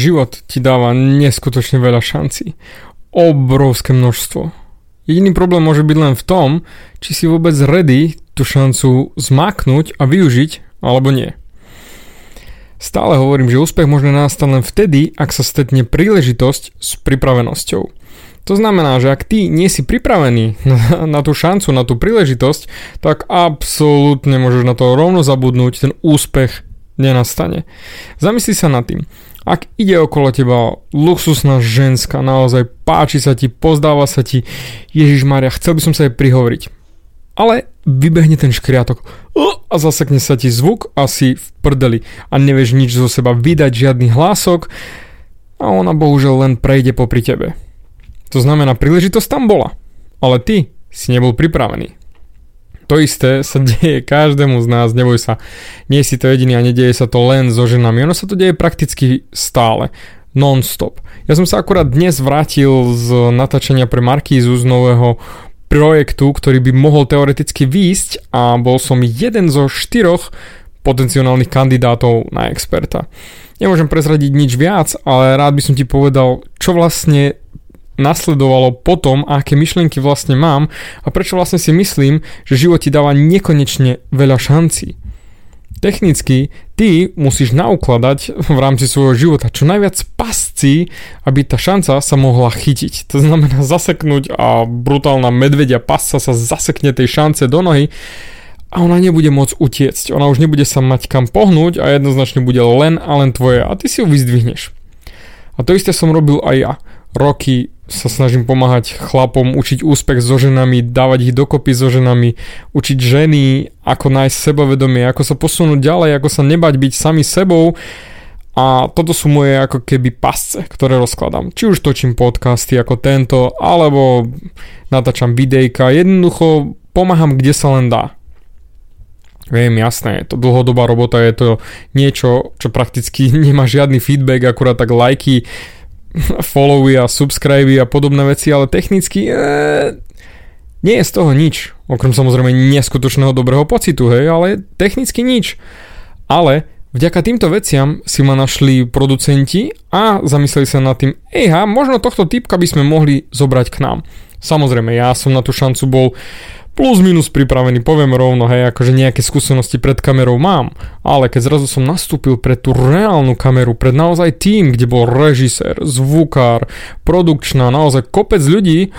Život ti dáva neskutočne veľa šancí. Obrovské množstvo. Jediný problém môže byť len v tom, či si vôbec ready tú šancu zmaknúť a využiť, alebo nie. Stále hovorím, že úspech môže nastať len vtedy, ak sa stretne príležitosť s pripravenosťou. To znamená, že ak ty nie si pripravený na, na tú šancu, na tú príležitosť, tak absolútne môžeš na to rovno zabudnúť, ten úspech nenastane. Zamysli sa nad tým. Ak ide okolo teba luxusná ženská, naozaj páči sa ti, pozdáva sa ti, Ježiš Maria, chcel by som sa jej prihovoriť. Ale vybehne ten škriatok a zasekne sa ti zvuk asi v prdeli a nevieš nič zo seba vydať, žiadny hlások a ona bohužiaľ len prejde popri tebe. To znamená, príležitosť tam bola, ale ty si nebol pripravený to isté sa deje každému z nás, neboj sa. Nie si to jediný a nedieje sa to len so ženami. Ono sa to deje prakticky stále. Non-stop. Ja som sa akurát dnes vrátil z natáčania pre Markízu z nového projektu, ktorý by mohol teoreticky výjsť a bol som jeden zo štyroch potenciálnych kandidátov na experta. Nemôžem prezradiť nič viac, ale rád by som ti povedal, čo vlastne nasledovalo potom, aké myšlienky vlastne mám a prečo vlastne si myslím, že život ti dáva nekonečne veľa šancí. Technicky ty musíš naukladať v rámci svojho života čo najviac pascí, aby tá šanca sa mohla chytiť. To znamená zaseknúť a brutálna medvedia pasca sa zasekne tej šance do nohy a ona nebude môcť utiecť. Ona už nebude sa mať kam pohnúť a jednoznačne bude len a len tvoje a ty si ju vyzdvihneš. A to isté som robil aj ja. Roky sa snažím pomáhať chlapom, učiť úspech so ženami, dávať ich dokopy so ženami, učiť ženy, ako nájsť sebavedomie, ako sa posunúť ďalej, ako sa nebať byť sami sebou. A toto sú moje ako keby pasce, ktoré rozkladám. Či už točím podcasty ako tento, alebo natáčam videjka. Jednoducho pomáham, kde sa len dá. Viem, jasné, je to dlhodobá robota, je to niečo, čo prakticky nemá žiadny feedback, akurát tak lajky, followy a subscriby a podobné veci, ale technicky e, nie je z toho nič. Okrem samozrejme neskutočného dobrého pocitu, hej, ale technicky nič. Ale vďaka týmto veciam si ma našli producenti a zamysleli sa nad tým, ejha, možno tohto typka by sme mohli zobrať k nám. Samozrejme, ja som na tú šancu bol plus minus pripravený, poviem rovno, hej, akože nejaké skúsenosti pred kamerou mám, ale keď zrazu som nastúpil pred tú reálnu kameru, pred naozaj tým, kde bol režisér, zvukár, produkčná, naozaj kopec ľudí,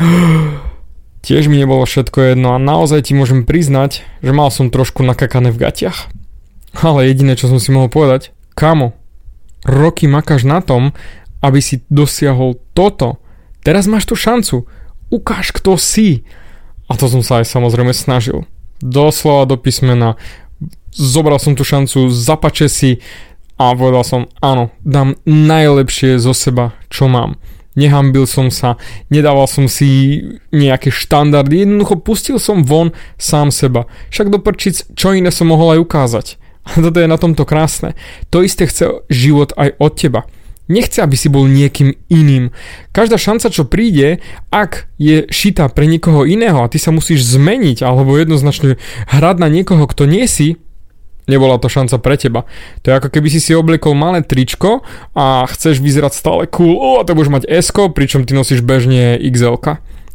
tiež mi nebolo všetko jedno a naozaj ti môžem priznať, že mal som trošku nakakané v gatiach. Ale jediné, čo som si mohol povedať, kamo, roky makáš na tom, aby si dosiahol toto. Teraz máš tú šancu. Ukáž, kto si. A to som sa aj samozrejme snažil. Doslova do písmena. Zobral som tú šancu, zapače si a povedal som, áno, dám najlepšie zo seba, čo mám. Nehambil som sa, nedával som si nejaké štandardy, jednoducho pustil som von sám seba. Však do prčic, čo iné som mohol aj ukázať. A toto je na tomto krásne. To isté chce život aj od teba. Nechce, aby si bol niekým iným. Každá šanca, čo príde, ak je šitá pre niekoho iného a ty sa musíš zmeniť alebo jednoznačne hrať na niekoho, kto nie si, nebola to šanca pre teba. To je ako keby si si obliekol malé tričko a chceš vyzerať stále cool, o, a to budeš mať s pričom ty nosíš bežne xl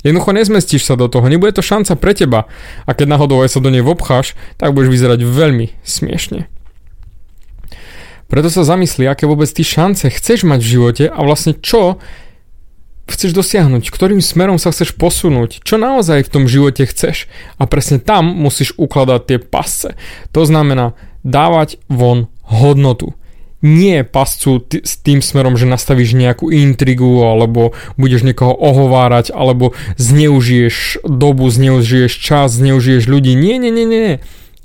Jednoducho nezmestíš sa do toho, nebude to šanca pre teba. A keď náhodou aj sa do nej vobcháš, tak budeš vyzerať veľmi smiešne. Preto sa zamyslí, aké vôbec ty šance chceš mať v živote a vlastne čo chceš dosiahnuť, ktorým smerom sa chceš posunúť, čo naozaj v tom živote chceš. A presne tam musíš ukladať tie pasce. To znamená dávať von hodnotu. Nie pascu t- s tým smerom, že nastavíš nejakú intrigu, alebo budeš niekoho ohovárať, alebo zneužiješ dobu, zneužiješ čas, zneužiješ ľudí. Nie, nie, nie, nie.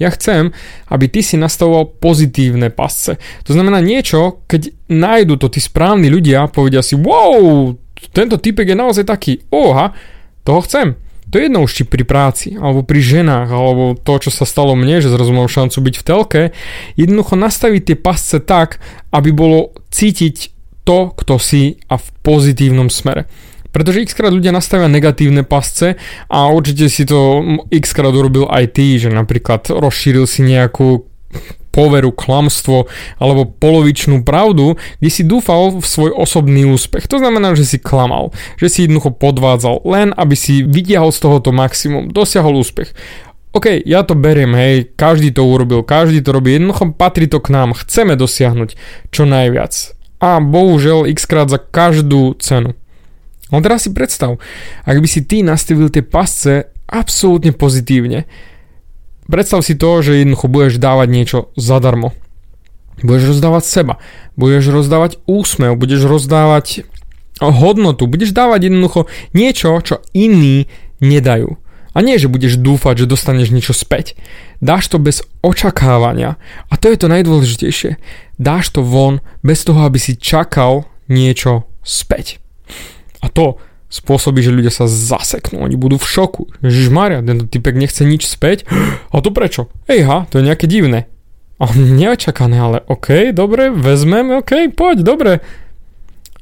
Ja chcem, aby ty si nastavoval pozitívne pasce. To znamená niečo, keď nájdu to tí správni ľudia, povedia si, wow, tento typek je naozaj taký, oha, toho chcem. To je jedno už či pri práci, alebo pri ženách, alebo to, čo sa stalo mne, že zrazu mám šancu byť v telke, jednoducho nastaviť tie pasce tak, aby bolo cítiť to, kto si a v pozitívnom smere. Pretože x krát ľudia nastavia negatívne pasce a určite si to x krát urobil aj ty, že napríklad rozšíril si nejakú poveru, klamstvo alebo polovičnú pravdu, kde si dúfal v svoj osobný úspech. To znamená, že si klamal, že si jednoducho podvádzal, len aby si vydiahol z tohoto maximum, dosiahol úspech. OK, ja to beriem, hej, každý to urobil, každý to robí, jednoducho patrí to k nám, chceme dosiahnuť čo najviac. A bohužiaľ x krát za každú cenu. No teraz si predstav, ak by si ty nastavil tie pasce absolútne pozitívne, predstav si to, že jednoducho budeš dávať niečo zadarmo. Budeš rozdávať seba, budeš rozdávať úsmev, budeš rozdávať hodnotu, budeš dávať jednoducho niečo, čo iní nedajú. A nie, že budeš dúfať, že dostaneš niečo späť. Dáš to bez očakávania. A to je to najdôležitejšie. Dáš to von bez toho, aby si čakal niečo späť. A to spôsobí, že ľudia sa zaseknú, oni budú v šoku. Maria, tento typek nechce nič späť. A to prečo? Ejha, to je nejaké divné. A neočakané, ale OK, dobre, vezmeme, OK, poď, dobre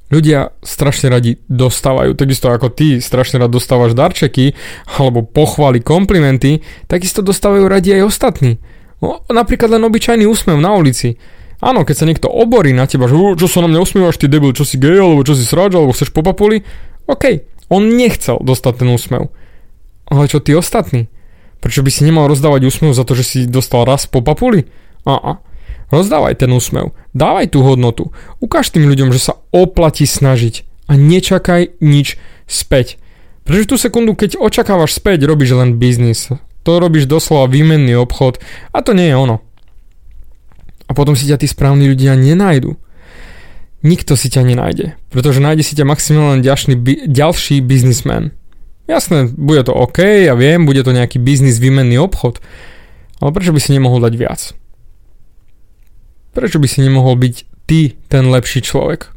ľudia strašne radi dostávajú, takisto ako ty strašne rád dostávaš darčeky alebo pochvály, komplimenty, takisto dostávajú radi aj ostatní. No, napríklad len obyčajný úsmev na ulici. Áno, keď sa niekto oborí na teba, že čo sa na mňa usmievaš, ty debil, čo si gej, alebo čo si sráč, alebo chceš po papuli, OK, on nechcel dostať ten úsmev. Ale čo tí ostatní? Prečo by si nemal rozdávať úsmev za to, že si dostal raz po papuli? A, Rozdávaj ten úsmev, dávaj tú hodnotu, ukáž tým ľuďom, že sa oplatí snažiť a nečakaj nič späť. Pretože tú sekundu, keď očakávaš späť, robíš len biznis. To robíš doslova výmenný obchod a to nie je ono. A potom si ťa tí správni ľudia nenajdu. Nikto si ťa nenájde, pretože nájde si ťa maximálne ďalší, ďalší biznismen. Jasné, bude to OK, ja viem, bude to nejaký biznis, výmenný obchod, ale prečo by si nemohol dať viac? Prečo by si nemohol byť ty ten lepší človek?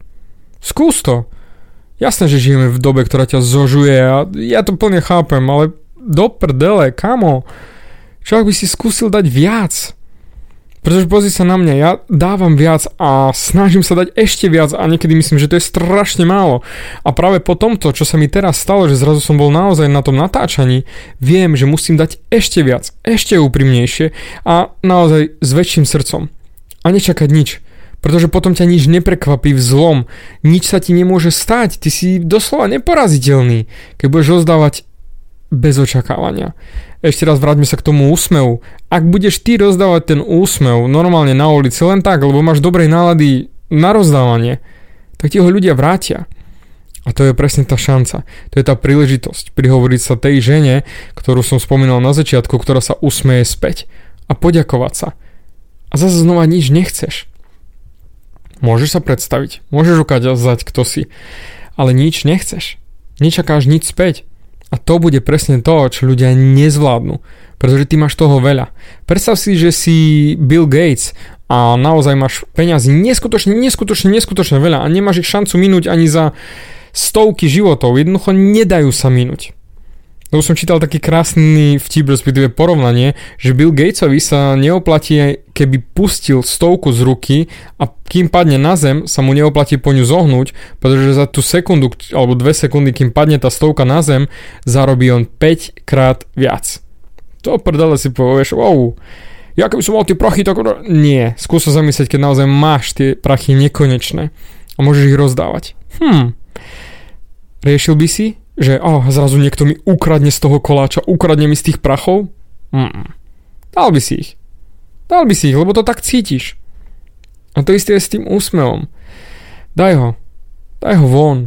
Skús to. Jasné, že žijeme v dobe, ktorá ťa zožuje a ja to plne chápem, ale do prdele, kamo. Čo ak by si skúsil dať viac? Pretože pozri sa na mňa, ja dávam viac a snažím sa dať ešte viac a niekedy myslím, že to je strašne málo. A práve po tomto, čo sa mi teraz stalo, že zrazu som bol naozaj na tom natáčaní, viem, že musím dať ešte viac, ešte úprimnejšie a naozaj s väčším srdcom a nečakať nič. Pretože potom ťa nič neprekvapí v zlom. Nič sa ti nemôže stať. Ty si doslova neporaziteľný, keď budeš rozdávať bez očakávania. Ešte raz vráťme sa k tomu úsmevu. Ak budeš ty rozdávať ten úsmev normálne na ulici len tak, lebo máš dobrej nálady na rozdávanie, tak ti ho ľudia vrátia. A to je presne tá šanca. To je tá príležitosť prihovoriť sa tej žene, ktorú som spomínal na začiatku, ktorá sa usmeje späť a poďakovať sa a zase znova nič nechceš. Môžeš sa predstaviť, môžeš ukázať, kto si, ale nič nechceš. Nečakáš nič späť. A to bude presne to, čo ľudia nezvládnu, pretože ty máš toho veľa. Predstav si, že si Bill Gates a naozaj máš peniazy neskutočne, neskutočne, neskutočne veľa a nemáš ich šancu minúť ani za stovky životov. Jednoducho nedajú sa minúť. Lebo som čítal taký krásny vtip, respektíve porovnanie, že Bill Gatesovi sa neoplatí, keby pustil stovku z ruky a kým padne na zem, sa mu neoplatí po ňu zohnúť, pretože za tú sekundu alebo dve sekundy, kým padne tá stovka na zem, zarobí on 5 krát viac. To prdele si povieš, wow, ja keby som mal tie prachy, tak... Nie, skús sa zamyslieť, keď naozaj máš tie prachy nekonečné a môžeš ich rozdávať. Hm, riešil by si, že oh, zrazu niekto mi ukradne z toho koláča, ukradne mi z tých prachov? Mm. Dal by si ich. Dal by si ich, lebo to tak cítiš. A to isté je s tým úsmevom. Daj ho. Daj ho von.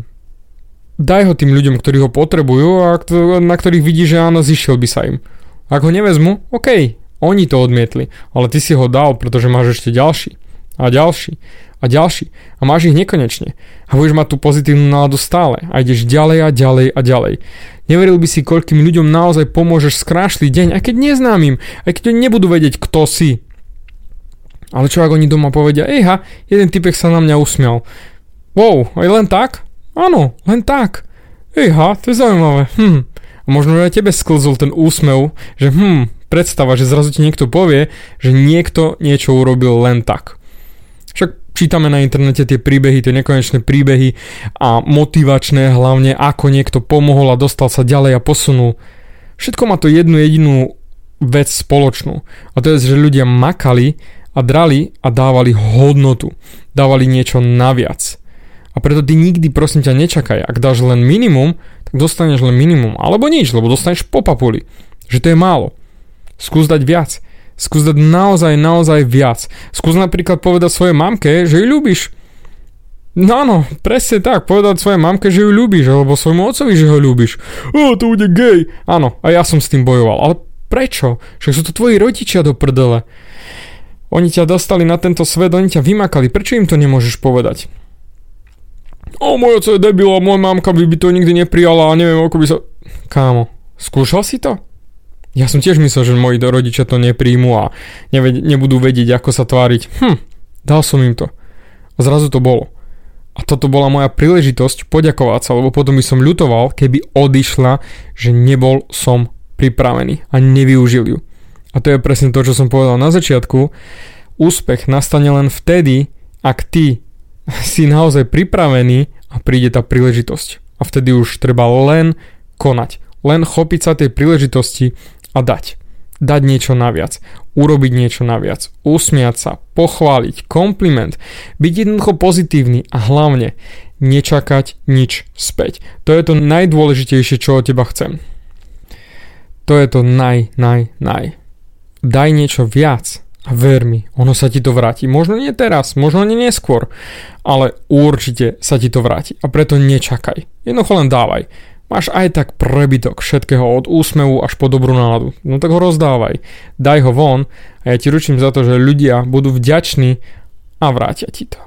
Daj ho tým ľuďom, ktorí ho potrebujú a na ktorých vidí, že áno, zišiel by sa im. Ak ho nevezmu, OK, oni to odmietli, ale ty si ho dal, pretože máš ešte ďalší. A ďalší a ďalší. A máš ich nekonečne. A budeš mať tú pozitívnu náladu stále. A ideš ďalej a ďalej a ďalej. Neveril by si, koľkým ľuďom naozaj pomôžeš skrášliť deň, aj keď neznámym, aj keď nebudú vedieť, kto si. Ale čo ak oni doma povedia, ejha, jeden typek sa na mňa usmial. Wow, aj len tak? Áno, len tak. Ejha, to je zaujímavé. Hm. A možno aj tebe sklzol ten úsmev, že hm, predstava, že zrazu ti niekto povie, že niekto niečo urobil len tak. Čítame na internete tie príbehy, tie nekonečné príbehy a motivačné hlavne, ako niekto pomohol a dostal sa ďalej a posunul. Všetko má to jednu jedinú vec spoločnú. A to je, že ľudia makali a drali a dávali hodnotu. Dávali niečo naviac. A preto ty nikdy prosím ťa nečakaj. Ak dáš len minimum, tak dostaneš len minimum. Alebo nič, lebo dostaneš po papuli. Že to je málo. Skús dať viac. Skús dať naozaj, naozaj viac. Skús napríklad povedať svojej mamke, že ju ľúbiš. No áno, presne tak, povedať svojej mamke, že ju ľúbiš, alebo svojmu otcovi, že ho ľúbiš. O, to bude gay. Áno, a ja som s tým bojoval. Ale prečo? Však sú to tvoji rodičia do prdele. Oni ťa dostali na tento svet, oni ťa vymakali. Prečo im to nemôžeš povedať? O, môj oco je debil a moja mamka by, by to nikdy neprijala a neviem, ako by sa... Kámo, skúšal si to? Ja som tiež myslel, že moji rodičia to nepríjmu a neved- nebudú vedieť, ako sa tváriť. Hm, dal som im to. A zrazu to bolo. A toto bola moja príležitosť poďakovať sa, lebo potom by som ľutoval, keby odišla, že nebol som pripravený a nevyužil ju. A to je presne to, čo som povedal na začiatku. Úspech nastane len vtedy, ak ty si naozaj pripravený a príde tá príležitosť. A vtedy už treba len konať. Len chopiť sa tej príležitosti a dať dať niečo naviac, urobiť niečo naviac, usmiať sa, pochváliť, kompliment, byť jednoducho pozitívny a hlavne nečakať nič späť. To je to najdôležitejšie, čo od teba chcem. To je to naj, naj, naj. Daj niečo viac a ver mi, ono sa ti to vráti. Možno nie teraz, možno nie neskôr, ale určite sa ti to vráti. A preto nečakaj. Jednoducho len dávaj. Máš aj tak prebytok všetkého od úsmevu až po dobrú náladu. No tak ho rozdávaj. Daj ho von a ja ti ručím za to, že ľudia budú vďační a vrátia ti to.